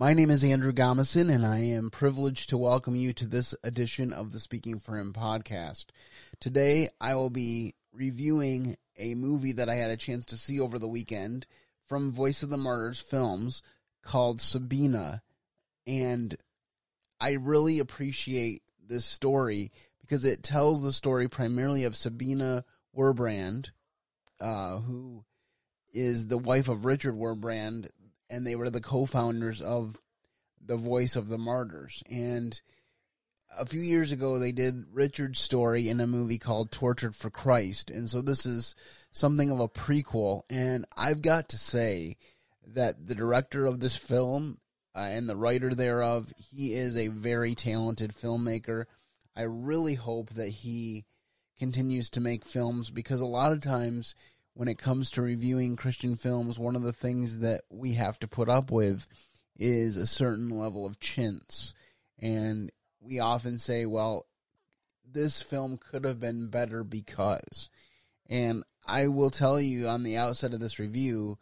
My name is Andrew Gomison, and I am privileged to welcome you to this edition of the Speaking for Him podcast. Today, I will be reviewing a movie that I had a chance to see over the weekend from Voice of the Martyrs Films called Sabina. And I really appreciate this story because it tells the story primarily of Sabina Wurmbrand, uh, who is the wife of Richard Wurmbrand, and they were the co-founders of the Voice of the Martyrs. And a few years ago, they did Richard's story in a movie called Tortured for Christ, and so this is something of a prequel. And I've got to say that the director of this film uh, and the writer thereof, he is a very talented filmmaker. I really hope that he continues to make films because a lot of times when it comes to reviewing Christian films, one of the things that we have to put up with is a certain level of chintz. And we often say, well, this film could have been better because. And I will tell you on the outset of this review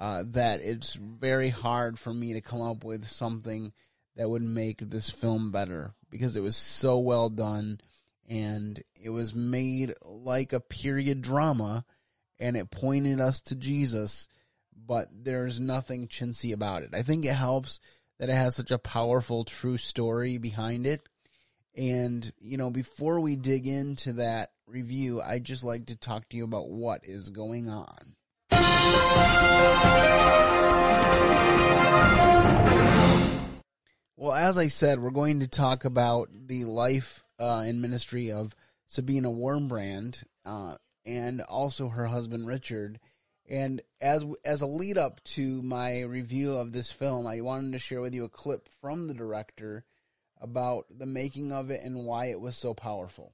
uh, that it's very hard for me to come up with something that would make this film better because it was so well done and it was made like a period drama and it pointed us to Jesus, but there's nothing chintzy about it. I think it helps that it has such a powerful, true story behind it. And, you know, before we dig into that review, I'd just like to talk to you about what is going on. Well, as I said, we're going to talk about the life uh, and ministry of Sabina Wurmbrand uh, and also her husband Richard. And as as a lead up to my review of this film, I wanted to share with you a clip from the director about the making of it and why it was so powerful.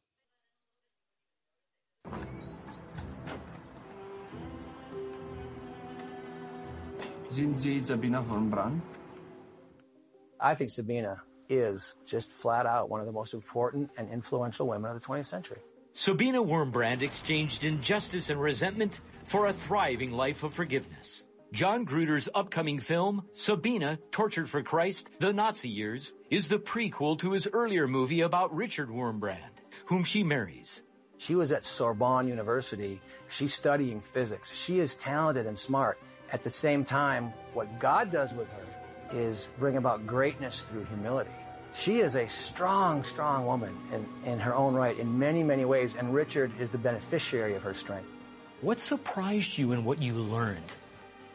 Sind Sie Sabina Wurmbrand? I think Sabina is just flat out one of the most important and influential women of the 20th century. Sabina Wurmbrand exchanged injustice and resentment for a thriving life of forgiveness. John Gruder's upcoming film, Sabina, Tortured for Christ, The Nazi Years, is the prequel to his earlier movie about Richard Wurmbrand, whom she marries. She was at Sorbonne University. She's studying physics. She is talented and smart. At the same time, what God does with her is bring about greatness through humility. She is a strong, strong woman in, in her own right in many, many ways, and Richard is the beneficiary of her strength. What surprised you in what you learned?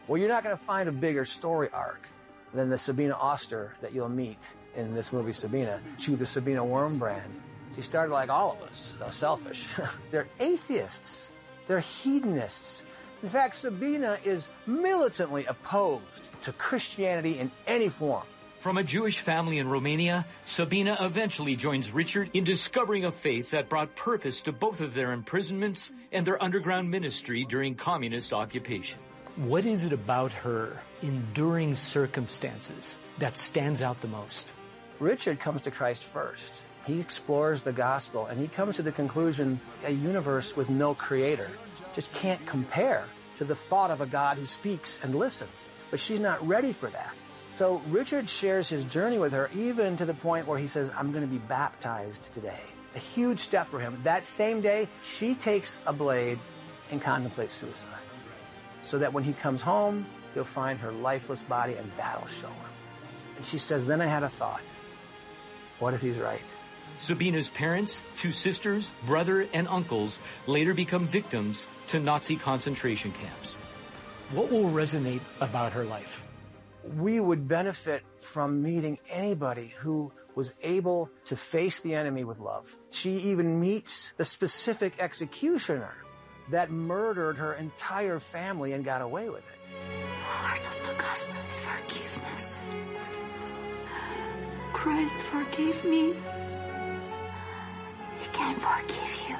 Well, you're not going to find a bigger story arc than the Sabina Oster that you'll meet in this movie Sabina to the Sabina Wurmbrand. She started like all of us, selfish. They're atheists. They're hedonists. In fact, Sabina is militantly opposed to Christianity in any form. From a Jewish family in Romania, Sabina eventually joins Richard in discovering a faith that brought purpose to both of their imprisonments and their underground ministry during communist occupation. What is it about her enduring circumstances that stands out the most? Richard comes to Christ first. He explores the gospel and he comes to the conclusion a universe with no creator just can't compare to the thought of a God who speaks and listens. But she's not ready for that. So Richard shares his journey with her even to the point where he says, I'm going to be baptized today. A huge step for him. That same day, she takes a blade and contemplates suicide. So that when he comes home, he'll find her lifeless body and that'll show him. And she says, then I had a thought. What if he's right? Sabina's parents, two sisters, brother, and uncles later become victims to Nazi concentration camps. What will resonate about her life? We would benefit from meeting anybody who was able to face the enemy with love. She even meets the specific executioner that murdered her entire family and got away with it. The heart of the gospel is forgiveness. Christ forgave me. He can forgive you.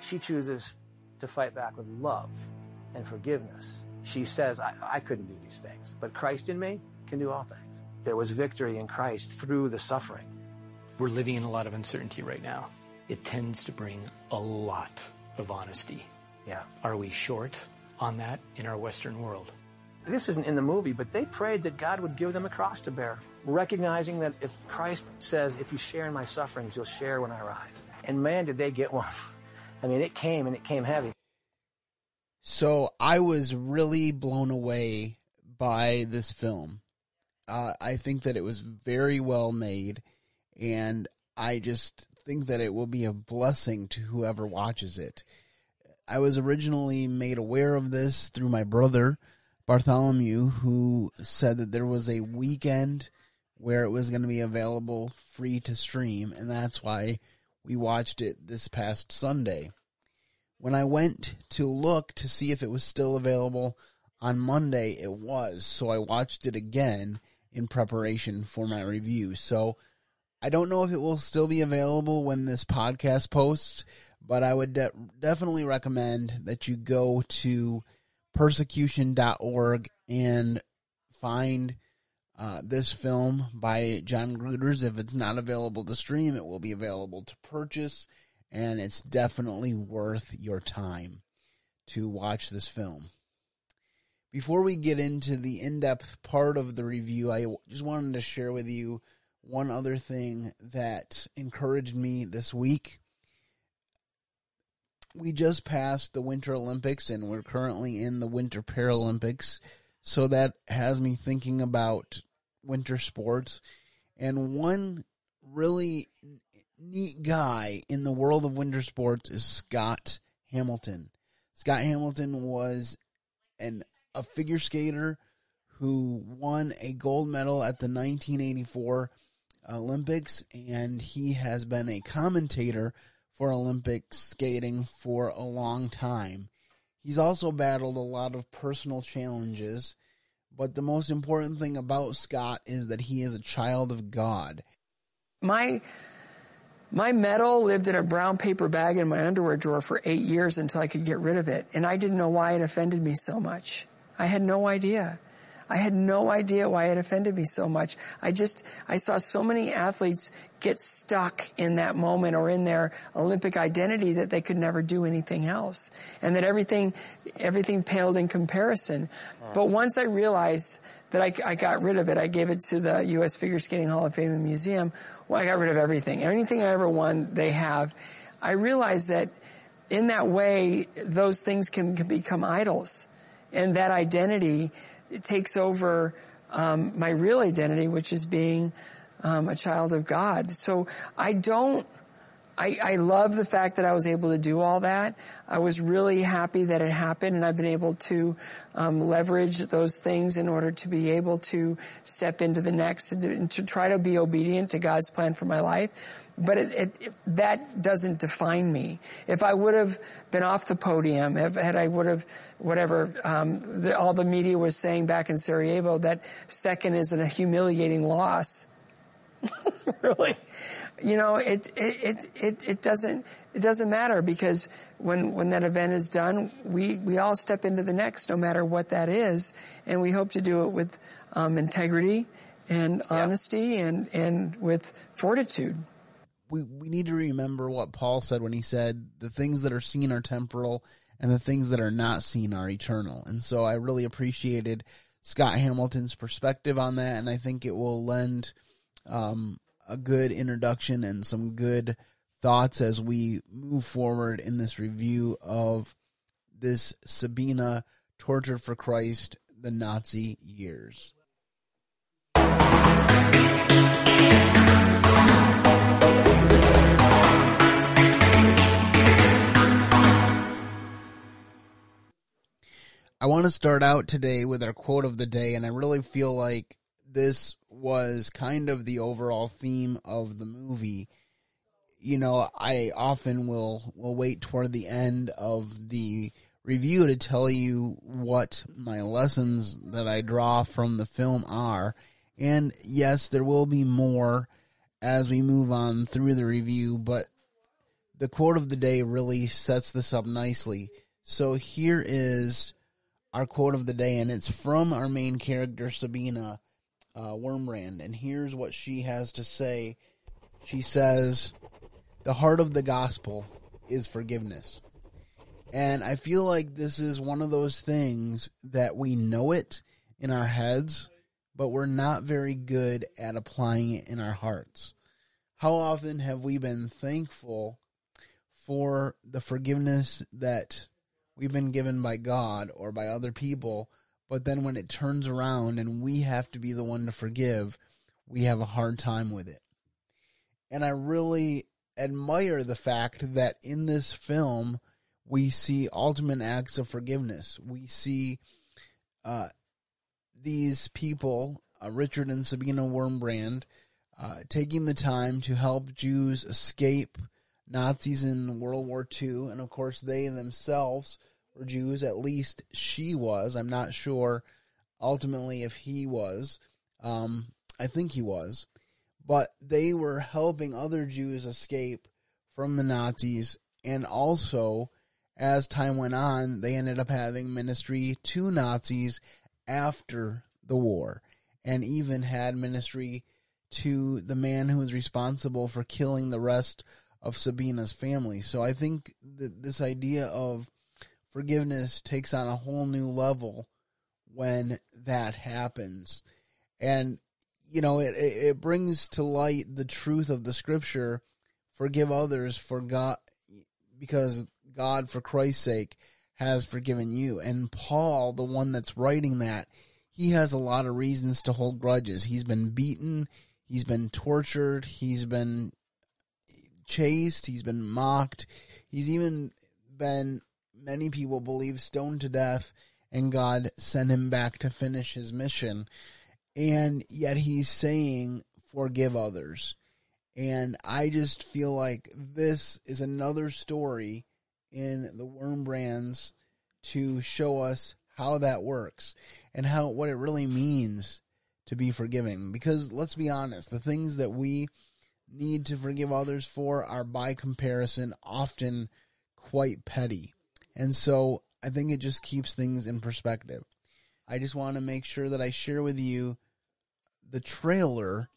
She chooses to fight back with love and forgiveness. She says, I, I couldn't do these things, but Christ in me can do all things. There was victory in Christ through the suffering. We're living in a lot of uncertainty right now. It tends to bring a lot of honesty. Yeah. Are we short on that in our Western world? this isn't in the movie, but they prayed that God would give them a cross to bear, recognizing that if Christ says, if you share in my sufferings, you'll share when I rise. And man, did they get one. I mean, it came and it came heavy. So I was really blown away by this film. Uh, I think that it was very well made, and I just think that it will be a blessing to whoever watches it. I was originally made aware of this through my brother, Bartholomew, who said that there was a weekend where it was going to be available free to stream, and that's why we watched it this past Sunday. When I went to look to see if it was still available on Monday, it was, so I watched it again in preparation for my review. So I don't know if it will still be available when this podcast posts, but I would de- definitely recommend that you go to persecution.org and find uh, this film by John Gruders. If it's not available to stream, it will be available to purchase, and it's definitely worth your time to watch this film. Before we get into the in depth part of the review, I just wanted to share with you one other thing that encouraged me this week. We just passed the Winter Olympics and we're currently in the Winter Paralympics. So that has me thinking about winter sports. And one really neat guy in the world of winter sports is Scott Hamilton. Scott Hamilton was an a figure skater who won a gold medal at the 1984 Olympics, and he has been a commentator for Olympic skating for a long time. He's also battled a lot of personal challenges, but the most important thing about Scott is that he is a child of God. My my medal lived in a brown paper bag in my underwear drawer for eight years until I could get rid of it, and I didn't know why it offended me so much. I had no idea. I had no idea why it offended me so much. I just, I saw so many athletes get stuck in that moment or in their Olympic identity that they could never do anything else. And that everything, everything paled in comparison. But once I realized that I, I got rid of it, I gave it to the U.S. Figure Skating Hall of Fame and Museum. Well, I got rid of everything. Anything I ever won, they have. I realized that in that way, those things can, can become idols. And that identity takes over um, my real identity, which is being um, a child of God. So I don't. I, I love the fact that I was able to do all that. I was really happy that it happened, and I've been able to um, leverage those things in order to be able to step into the next and to, try to be obedient to God's plan for my life. But it, it, it, that doesn't define me. If I would have been off the podium, if had I would have whatever um, the, all the media was saying back in Sarajevo that second is a humiliating loss. really you know, it, it, it, it doesn't, it doesn't matter because when, when that event is done, we, we all step into the next, no matter what that is. And we hope to do it with, um, integrity and honesty yeah. and, and with fortitude. We, we need to remember what Paul said when he said, the things that are seen are temporal and the things that are not seen are eternal. And so I really appreciated Scott Hamilton's perspective on that. And I think it will lend, um, a good introduction and some good thoughts as we move forward in this review of this Sabina Torture for Christ, the Nazi years. I want to start out today with our quote of the day, and I really feel like this was kind of the overall theme of the movie. You know, I often will will wait toward the end of the review to tell you what my lessons that I draw from the film are. And yes, there will be more as we move on through the review, but the quote of the day really sets this up nicely. So here is our quote of the day, and it's from our main character, Sabina uh, Wurmbrand, and here's what she has to say. She says, "The heart of the gospel is forgiveness," and I feel like this is one of those things that we know it, in our heads, but we're not very good at applying it in our hearts. How often have we been thankful for the forgiveness that we've been given by God or by other people, but then when it turns around and we have to be the one to forgive, we have a hard time with it. And I really admire the fact that in this film, we see ultimate acts of forgiveness. We see uh, these people, uh, Richard and Sabina Wurmbrand, uh, taking the time to help Jews escape Nazis in World War II. And of course, they themselves were Jews, at least she was. I'm not sure ultimately if he was. Um, I think he was. But they were helping other Jews escape from the Nazis. And also, as time went on, they ended up having ministry to Nazis after the war and even had ministry to the man who was responsible for killing the rest of Sabina's family. So I think that this idea of forgiveness takes on a whole new level when that happens. And, you know, it, it brings to light the truth of the scripture forgive others for God, because God, for Christ's sake, has forgiven you. And Paul, the one that's writing that, he has a lot of reasons to hold grudges. He's been beaten, he's been tortured, he's been chased, he's been mocked, he's even been, many people believe, stoned to death, and God sent him back to finish his mission. And yet he's saying, forgive others. And I just feel like this is another story in the Wurmbrands to show us how that works and how what it really means to be forgiving. Because let's be honest, the things that we need to forgive others for are by comparison often quite petty. And so I think it just keeps things in perspective. I just want to make sure that I share with you the trailer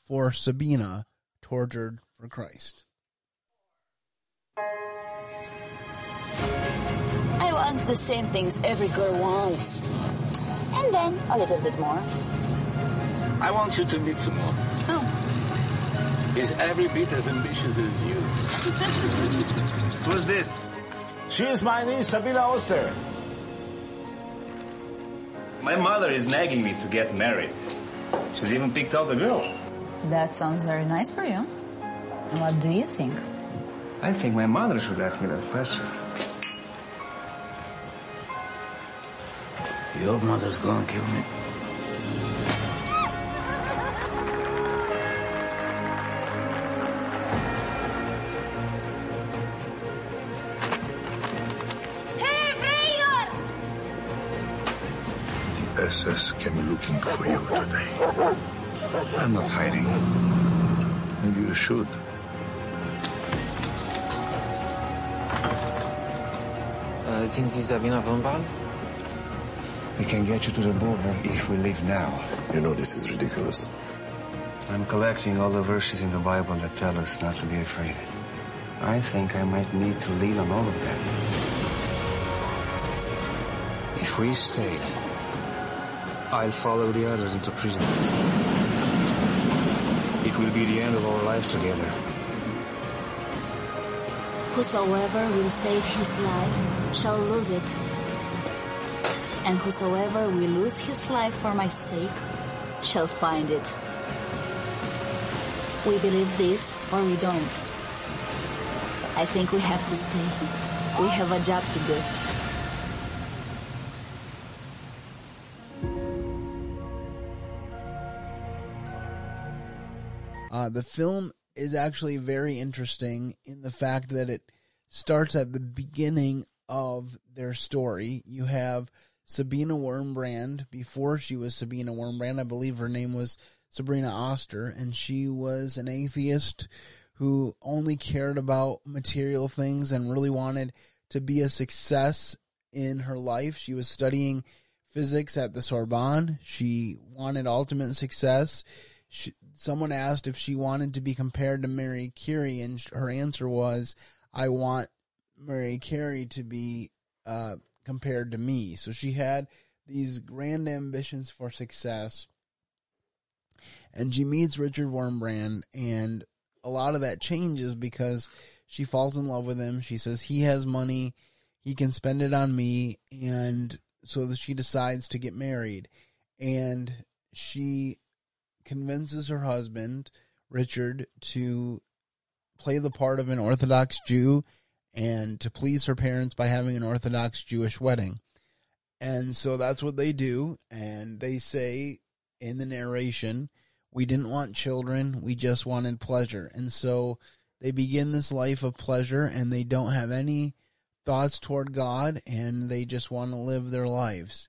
for Sabina tortured for Christ. I want the same things every girl wants. And then a little bit more. I want you to meet someone. Oh, He's every bit as ambitious as you. Who's this? She is my niece, Sabina Oster. My mother is nagging me to get married. She's even picked out a girl. that sounds very nice for you. What do you think? I think my mother should ask me that question. Your mother's gonna kill me. Came looking for you today. I'm not hiding. Maybe you should. Uh, sind Sie Sabina Wurmbrand? We can get you to the border if we leave now. You know this is ridiculous. I'm collecting all the verses in the Bible that tell us not to be afraid. I think I might need to lean on all of them. If we stay, I'll follow the others into prison. It will be the end of our life together. Whosoever will save his life shall lose it. And whosoever will lose his life for my sake shall find it. We believe this or we don't. I think we have to stay. We have a job to do. Uh, the film is actually very interesting in the fact that it starts at the beginning of their story. You have Sabina Wurmbrand before she was Sabina Wurmbrand. I believe her name was Sabrina Oster, and she was an atheist who only cared about material things and really wanted to be a success in her life. She was studying physics at the Sorbonne. She wanted ultimate success. She, someone asked if she wanted to be compared to Mary Curie, and her answer was, "I want Mary Curie to be uh, compared to me." So she had these grand ambitions for success. And she meets Richard Wurmbrand, and a lot of that changes because she falls in love with him. She says he has money, he can spend it on me, and so she decides to get married. And she convinces her husband, Richard, to play the part of an Orthodox Jew and to please her parents by having an Orthodox Jewish wedding. And so that's what they do. And they say in the narration, we didn't want children, we just wanted pleasure. And so they begin this life of pleasure and they don't have any thoughts toward God and they just want to live their lives.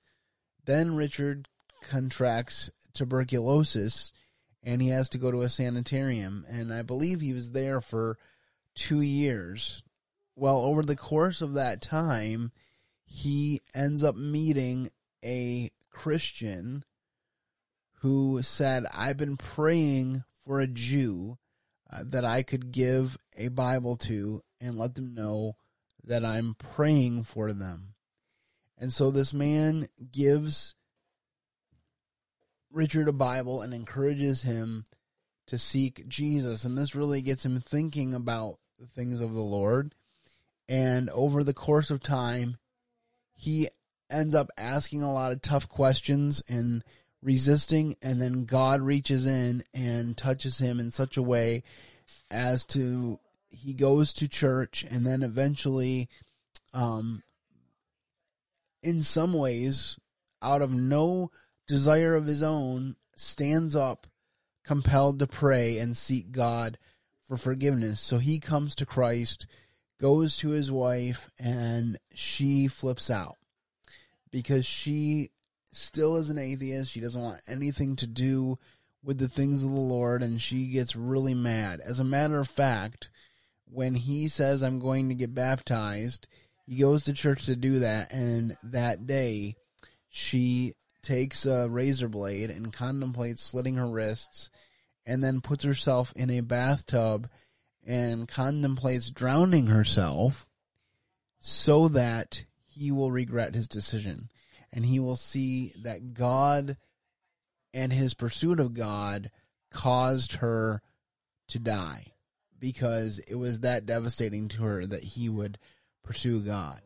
Then Richard contracts tuberculosis and he has to go to a sanitarium. And I believe he was there for two years. Well, over the course of that time, he ends up meeting a Christian who said, I've been praying for a Jew uh, that I could give a Bible to and let them know that I'm praying for them. And so this man gives Richard a Bible and encourages him to seek Jesus. And this really gets him thinking about the things of the Lord. And over the course of time, he ends up asking a lot of tough questions and resisting. And then God reaches in and touches him in such a way as to he goes to church and then eventually, um, in some ways, out of no desire of his own, stands up, compelled to pray and seek God for forgiveness. So he comes to Christ, goes to his wife, and she flips out because she still is an atheist. She doesn't want anything to do with the things of the Lord, and she gets really mad. As a matter of fact, when he says, I'm going to get baptized, he goes to church to do that, and that day she takes a razor blade and contemplates slitting her wrists and then puts herself in a bathtub and contemplates drowning herself so that he will regret his decision and he will see that God and his pursuit of God caused her to die because it was that devastating to her that he would pursue God.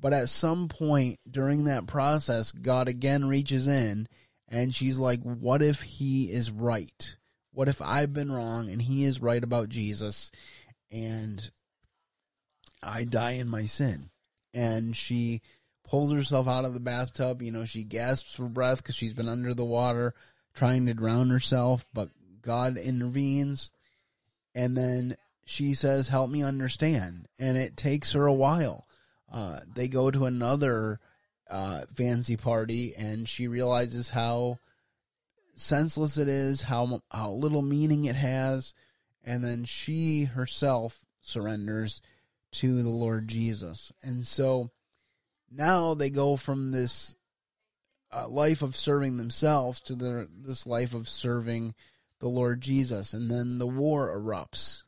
But at some point during that process, God again reaches in and she's like, what if he is right? What if I've been wrong and he is right about Jesus and I die in my sin? And she pulls herself out of the bathtub. You know, she gasps for breath because she's been under the water trying to drown herself, but God intervenes. And then she says, Help me understand. And it takes her a while uh, they go to another uh, fancy party, and she realizes how senseless it is, how how little meaning it has, and then she herself surrenders to the Lord Jesus. And so now they go from this uh, life of serving themselves to the, this life of serving the Lord Jesus. And then the war erupts.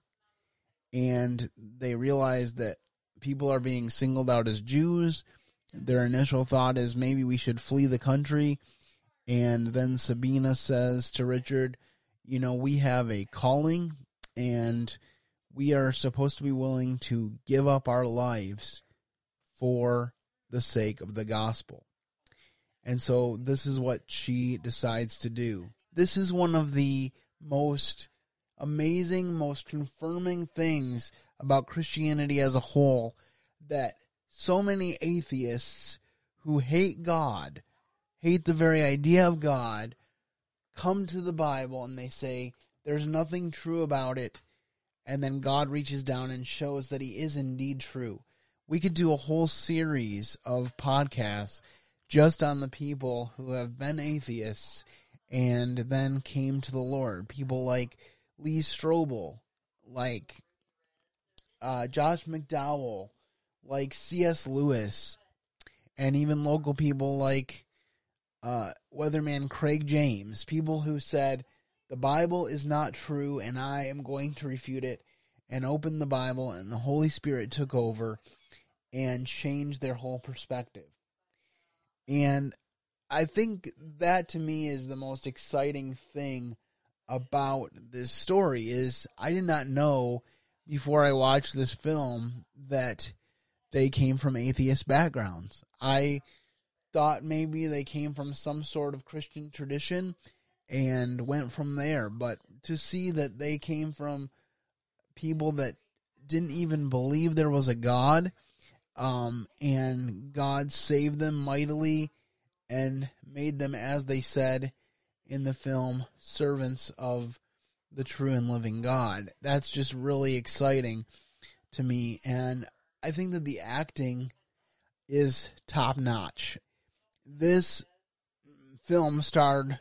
And they realize that people are being singled out as Jews. Their initial thought is maybe we should flee the country. And then Sabina says to Richard, you know, we have a calling and we are supposed to be willing to give up our lives for the sake of the gospel. And so this is what she decides to do. This is one of the most amazing, most confirming things about Christianity as a whole that so many atheists who hate God, hate the very idea of God, come to the Bible and they say there's nothing true about it. And then God reaches down and shows that he is indeed true. We could do a whole series of podcasts just on the people who have been atheists and then came to the Lord. People like Lee Strobel, like uh, Josh McDowell, like C.S. Lewis, and even local people like uh, weatherman Craig James, people who said the Bible is not true and I am going to refute it, and opened the Bible, and the Holy Spirit took over and changed their whole perspective. And I think that to me is the most exciting thing about this story is I did not know before I watched this film that they came from atheist backgrounds. I thought maybe they came from some sort of Christian tradition and went from there, but to see that they came from people that didn't even believe there was a God, um, and God saved them mightily and made them, as they said in the film, servants of the true and living God. That's just really exciting to me. And I think that the acting is top notch. This film starred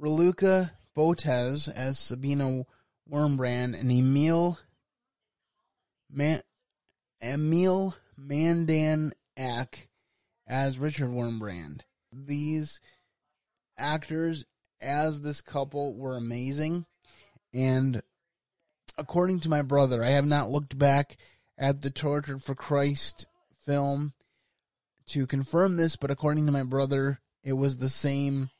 Raluca Botez as Sabina Wurmbrand and Emil Man- Emil Mandan Ack as Richard Wurmbrand. These actors as this couple were amazing. And according to my brother, I have not looked back at the Tortured for Christ film to confirm this, but according to my brother, it was the same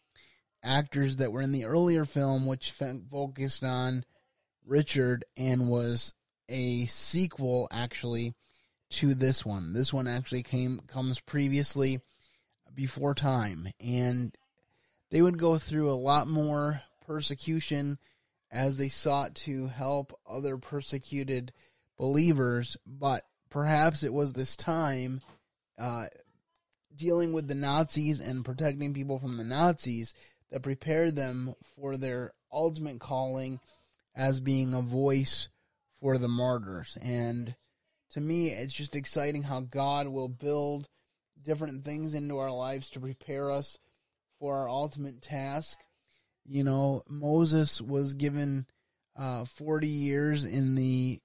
actors that were in the earlier film, which focused on Richard and was a sequel actually to this one. This one actually came comes previously before time and they would go through a lot more persecution as they sought to help other persecuted believers, but perhaps it was this time uh, dealing with the Nazis and protecting people from the Nazis that prepared them for their ultimate calling as being a voice for the martyrs. And to me, it's just exciting how God will build different things into our lives to prepare us for our ultimate task. You know, Moses was given uh, 40 years in the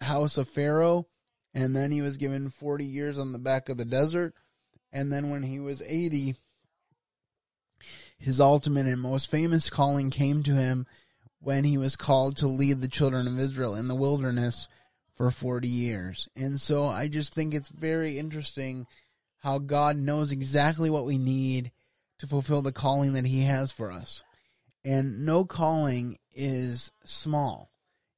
house of Pharaoh, and then he was given 40 years on the back of the desert. And then when he was 80, his ultimate and most famous calling came to him when he was called to lead the children of Israel in the wilderness for 40 years. And so I just think it's very interesting how God knows exactly what we need to fulfill the calling that he has for us. And no calling is small.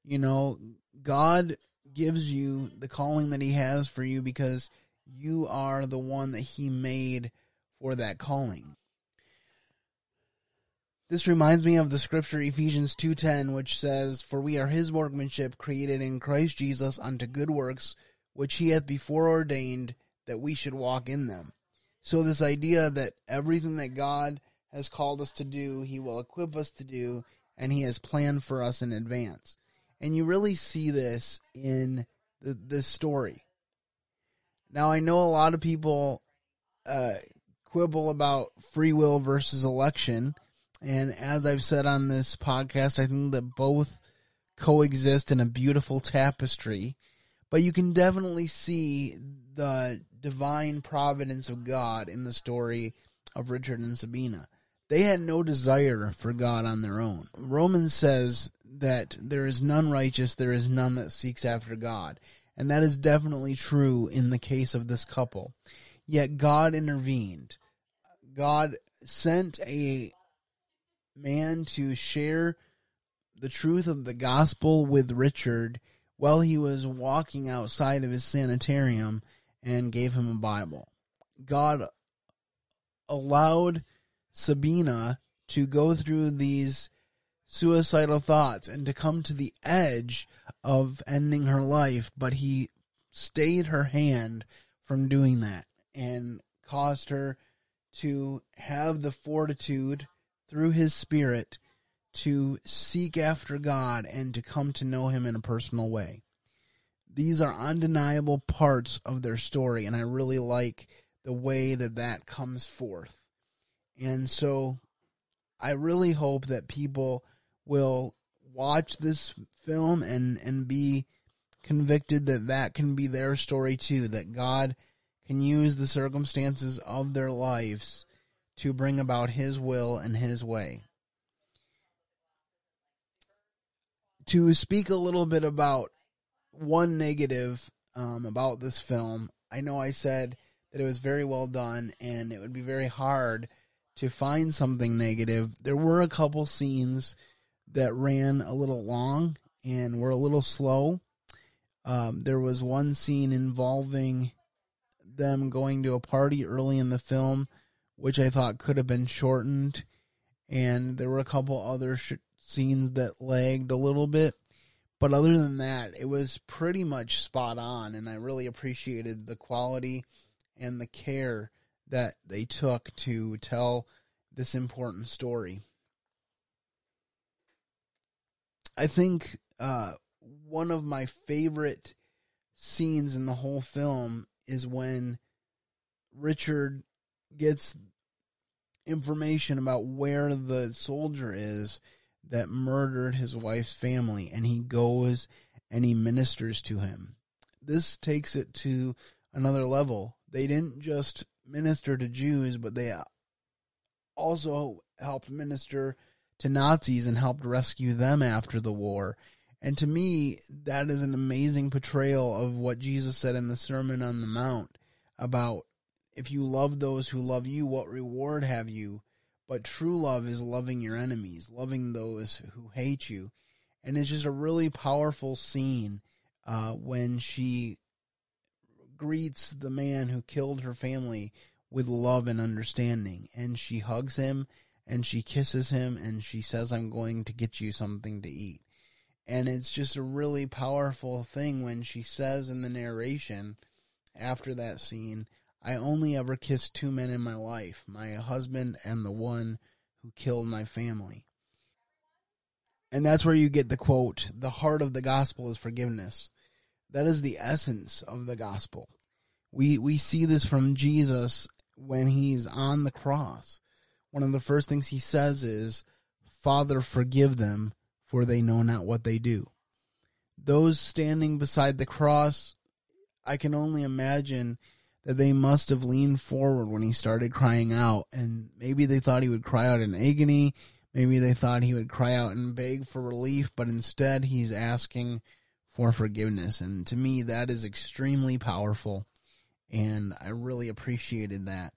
You know, God gives you the calling that he has for you because you are the one that he made for that calling. This reminds me of the scripture Ephesians 2:10 which says for we are his workmanship created in Christ Jesus unto good works which he hath before ordained that we should walk in them. So this idea that everything that God has called us to do, he will equip us to do and he has planned for us in advance. And you really see this in the, this story. Now I know a lot of people uh, quibble about free will versus election and as I've said on this podcast, I think that both coexist in a beautiful tapestry. But you can definitely see the divine providence of God in the story of Richard and Sabina. They had no desire for God on their own. Romans says that there is none righteous, there is none that seeks after God. And that is definitely true in the case of this couple. Yet God intervened. God sent a man to share the truth of the gospel with Richard while he was walking outside of his sanitarium and gave him a Bible. God allowed Sabina to go through these suicidal thoughts and to come to the edge of ending her life, but he stayed her hand from doing that and caused her to have the fortitude through his spirit to seek after God and to come to know him in a personal way. These are undeniable parts of their story, and I really like the way that that comes forth. And so I really hope that people will watch this film and, and be convicted that that can be their story too, that God can use the circumstances of their lives to bring about His will and His way. To speak a little bit about one negative um, about this film, I know I said that it was very well done, and it would be very hard to find something negative. There were a couple scenes that ran a little long and were a little slow. Um, there was one scene involving them going to a party early in the film, which I thought could have been shortened, and there were a couple other sh- scenes that lagged a little bit. But other than that, it was pretty much spot on, and I really appreciated the quality and the care that they took to tell this important story. I think uh, one of my favorite scenes in the whole film is when Richard gets information about where the soldier is that murdered his wife's family and he goes and he ministers to him. This takes it to another level. They didn't just minister to Jews, but they also helped minister to Nazis and helped rescue them after the war. And to me, that is an amazing portrayal of what Jesus said in the Sermon on the Mount about if you love those who love you, what reward have you? But true love is loving your enemies, loving those who hate you. And it's just a really powerful scene uh, when she greets the man who killed her family with love and understanding. And she hugs him and she kisses him and she says, I'm going to get you something to eat. And it's just a really powerful thing when she says in the narration after that scene, I only ever kissed two men in my life my husband and the one who killed my family. And that's where you get the quote, the heart of the gospel is forgiveness. That is the essence of the gospel. We, we see this from Jesus when he's on the cross. One of the first things he says is, Father, forgive them, for they know not what they do. Those standing beside the cross, I can only imagine that they must have leaned forward when he started crying out, and maybe they thought he would cry out in agony. Maybe they thought he would cry out and beg for relief, but instead he's asking for forgiveness. And to me, that is extremely powerful, and I really appreciated that.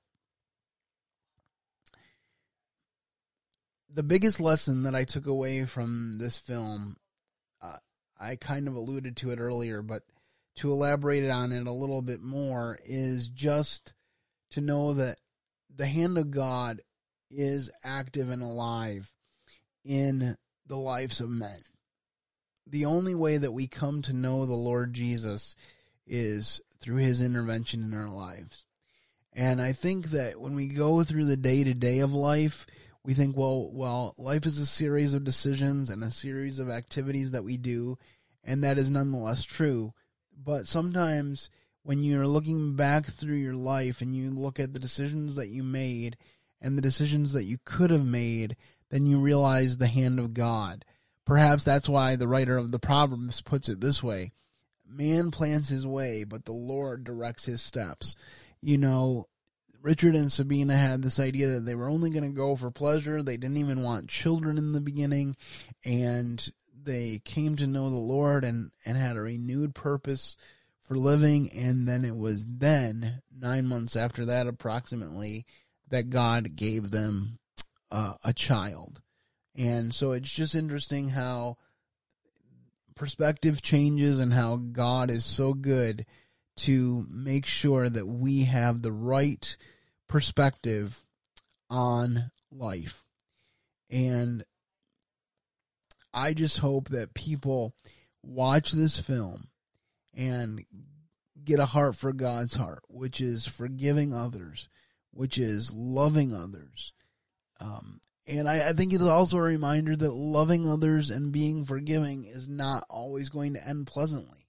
The biggest lesson that I took away from this film, uh, I kind of alluded to it earlier, but to elaborate on it a little bit more is just to know that the hand of God is active and alive in the lives of men. The only way that we come to know the Lord Jesus is through his intervention in our lives. And I think that when we go through the day to day of life, we think, well, well, life is a series of decisions and a series of activities that we do, and that is nonetheless true. But sometimes when you're looking back through your life and you look at the decisions that you made and the decisions that you could have made, then you realize the hand of God. Perhaps that's why the writer of the Proverbs puts it this way Man plans his way, but the Lord directs his steps. You know, Richard and Sabina had this idea that they were only going to go for pleasure. They didn't even want children in the beginning. And they came to know the Lord and, and had a renewed purpose for living. And then it was then, nine months after that, approximately, that God gave them uh, a child. And so it's just interesting how perspective changes and how God is so good to make sure that we have the right perspective on life. And I just hope that people watch this film and get a heart for God's heart, which is forgiving others, which is loving others. Um, and I, I think it's also a reminder that loving others and being forgiving is not always going to end pleasantly.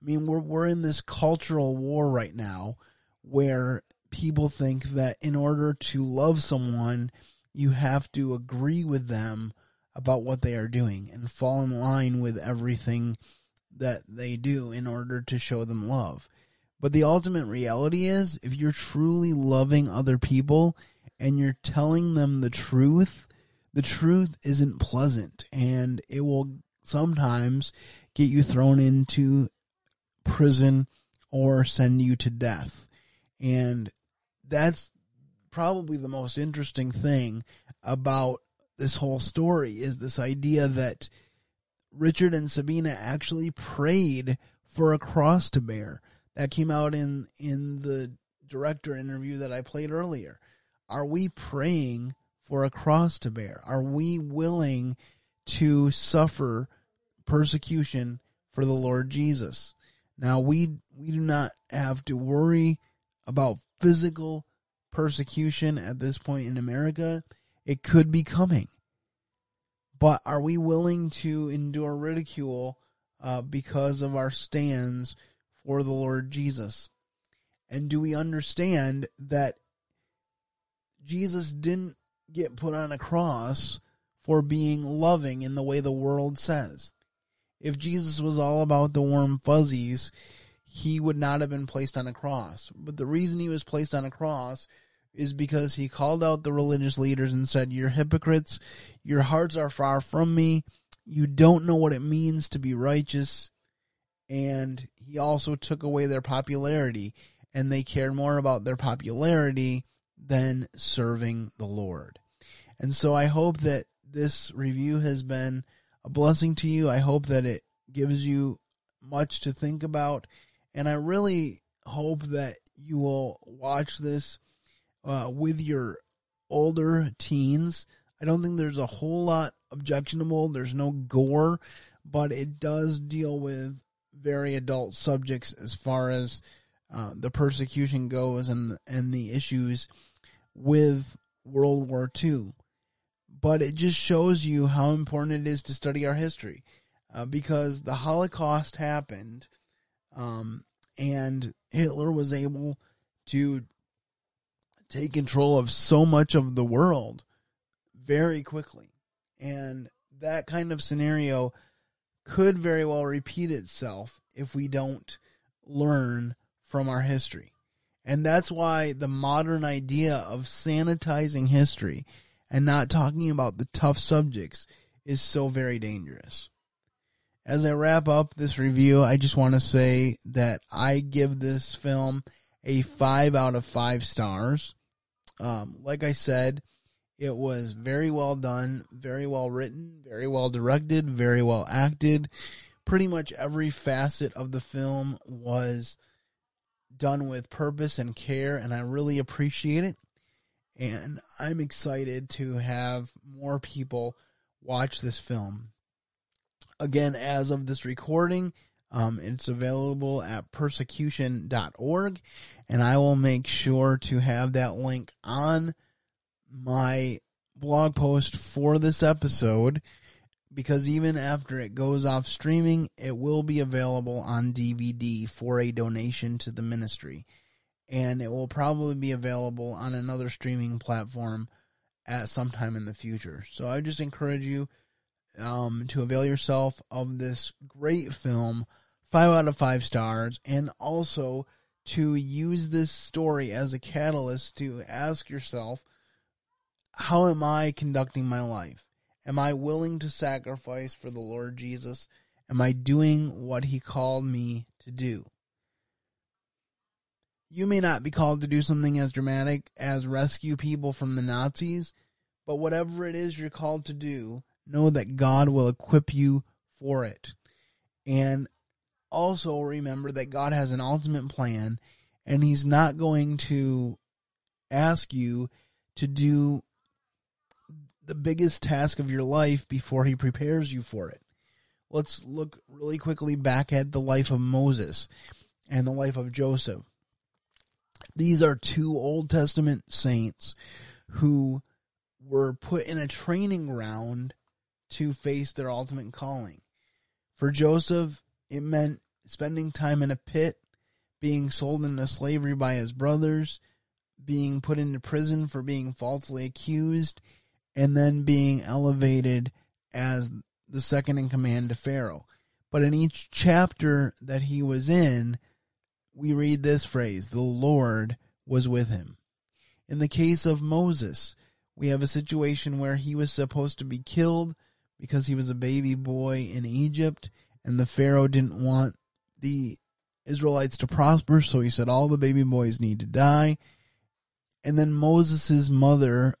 I mean, we're, we're in this cultural war right now where people think that in order to love someone, you have to agree with them about what they are doing and fall in line with everything that they do in order to show them love. But the ultimate reality is if you're truly loving other people and you're telling them the truth, the truth isn't pleasant and it will sometimes get you thrown into prison or send you to death. And that's probably the most interesting thing about this whole story is this idea that Richard and Sabina actually prayed for a cross to bear. That came out in in the director interview that I played earlier. Are we praying for a cross to bear? Are we willing to suffer persecution for the Lord Jesus? Now we we do not have to worry about physical persecution at this point in America. It could be coming. But are we willing to endure ridicule uh, because of our stands for the Lord Jesus? And do we understand that Jesus didn't get put on a cross for being loving in the way the world says? If Jesus was all about the warm fuzzies, he would not have been placed on a cross. But the reason he was placed on a cross is because he called out the religious leaders and said, You're hypocrites. Your hearts are far from me. You don't know what it means to be righteous. And he also took away their popularity, and they cared more about their popularity than serving the Lord. And so I hope that this review has been a blessing to you. I hope that it gives you much to think about. And I really hope that you will watch this uh, with your older teens. I don't think there's a whole lot objectionable. There's no gore, but it does deal with very adult subjects as far as uh, the persecution goes and and the issues with World War II. But it just shows you how important it is to study our history, uh, because the Holocaust happened, um, and Hitler was able to take control of so much of the world very quickly. And that kind of scenario could very well repeat itself if we don't learn from our history. And that's why the modern idea of sanitizing history and not talking about the tough subjects is so very dangerous. As I wrap up this review, I just want to say that I give this film a 5 out of 5 stars. Um, like I said, it was very well done, very well written, very well directed, very well acted. Pretty much every facet of the film was done with purpose and care, and I really appreciate it. And I'm excited to have more people watch this film. Again, as of this recording, um, it's available at persecution.org, and I will make sure to have that link on my blog post for this episode because even after it goes off streaming, it will be available on DVD for a donation to the ministry. And it will probably be available on another streaming platform at some time in the future. So I just encourage you um, to avail yourself of this great film, five out of five stars, and also to use this story as a catalyst to ask yourself, how am I conducting my life? Am I willing to sacrifice for the Lord Jesus? Am I doing what he called me to do? You may not be called to do something as dramatic as rescue people from the Nazis, but whatever it is you're called to do, know that God will equip you for it. And also remember that God has an ultimate plan and he's not going to ask you to do the biggest task of your life before he prepares you for it. Let's look really quickly back at the life of Moses and the life of Joseph. These are two Old Testament saints who were put in a training ground to face their ultimate calling. For Joseph, it meant spending time in a pit, being sold into slavery by his brothers, being put into prison for being falsely accused, and then being elevated as the second in command to Pharaoh. But in each chapter that he was in, we read this phrase the Lord was with him. In the case of Moses, we have a situation where he was supposed to be killed because he was a baby boy in Egypt, and the Pharaoh didn't want the Israelites to prosper, so he said all the baby boys need to die. And then Moses' mother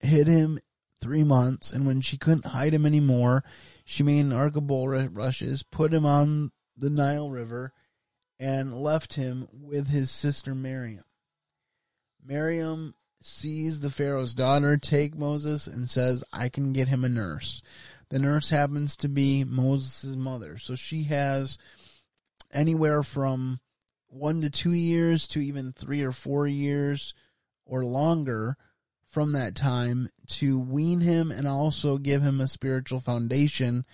hid him three months, and when she couldn't hide him anymore, she made an ark of bulrushes, put him on the Nile River, and left him with his sister Miriam. Miriam sees the Pharaoh's daughter take Moses and says, I can get him a nurse. The nurse happens to be Moses' mother. So she has anywhere from one to two years to even three or four years or longer from that time to wean him and also give him a spiritual foundation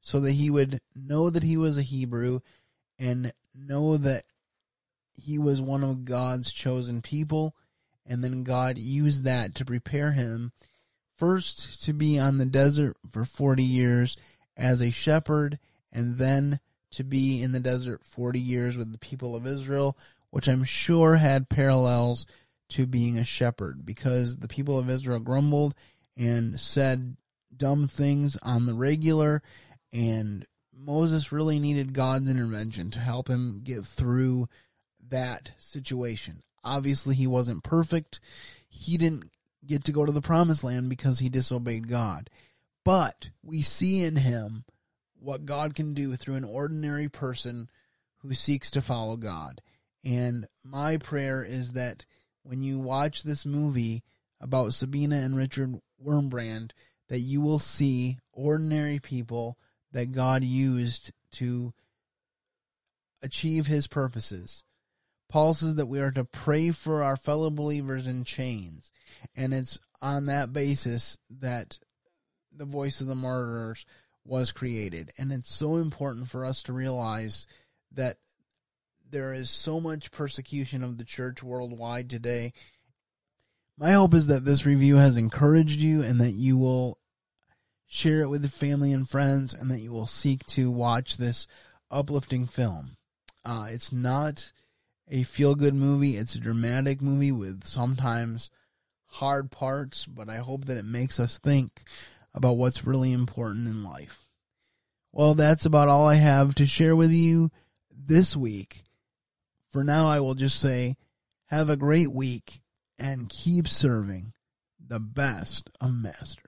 so that he would know that he was a Hebrew and know that he was one of God's chosen people. And then God used that to prepare him first to be on the desert for 40 years as a shepherd and then to be in the desert 40 years with the people of Israel, which I'm sure had parallels to being a shepherd because the people of Israel grumbled and said dumb things on the regular and Moses really needed God's intervention to help him get through that situation. Obviously he wasn't perfect. He didn't get to go to the promised land because he disobeyed God. But we see in him what God can do through an ordinary person who seeks to follow God. And my prayer is that when you watch this movie about Sabina and Richard Wurmbrand, that you will see ordinary people that God used to achieve his purposes. Paul says that we are to pray for our fellow believers in chains. And it's on that basis that the voice of the martyrs was created. And it's so important for us to realize that there is so much persecution of the church worldwide today. My hope is that this review has encouraged you and that you will share it with family and friends and that you will seek to watch this uplifting film. Uh, it's not a feel good movie, it's a dramatic movie with sometimes hard parts, but I hope that it makes us think about what's really important in life. Well, that's about all I have to share with you this week. For now, I will just say, have a great week and keep serving the best of masters.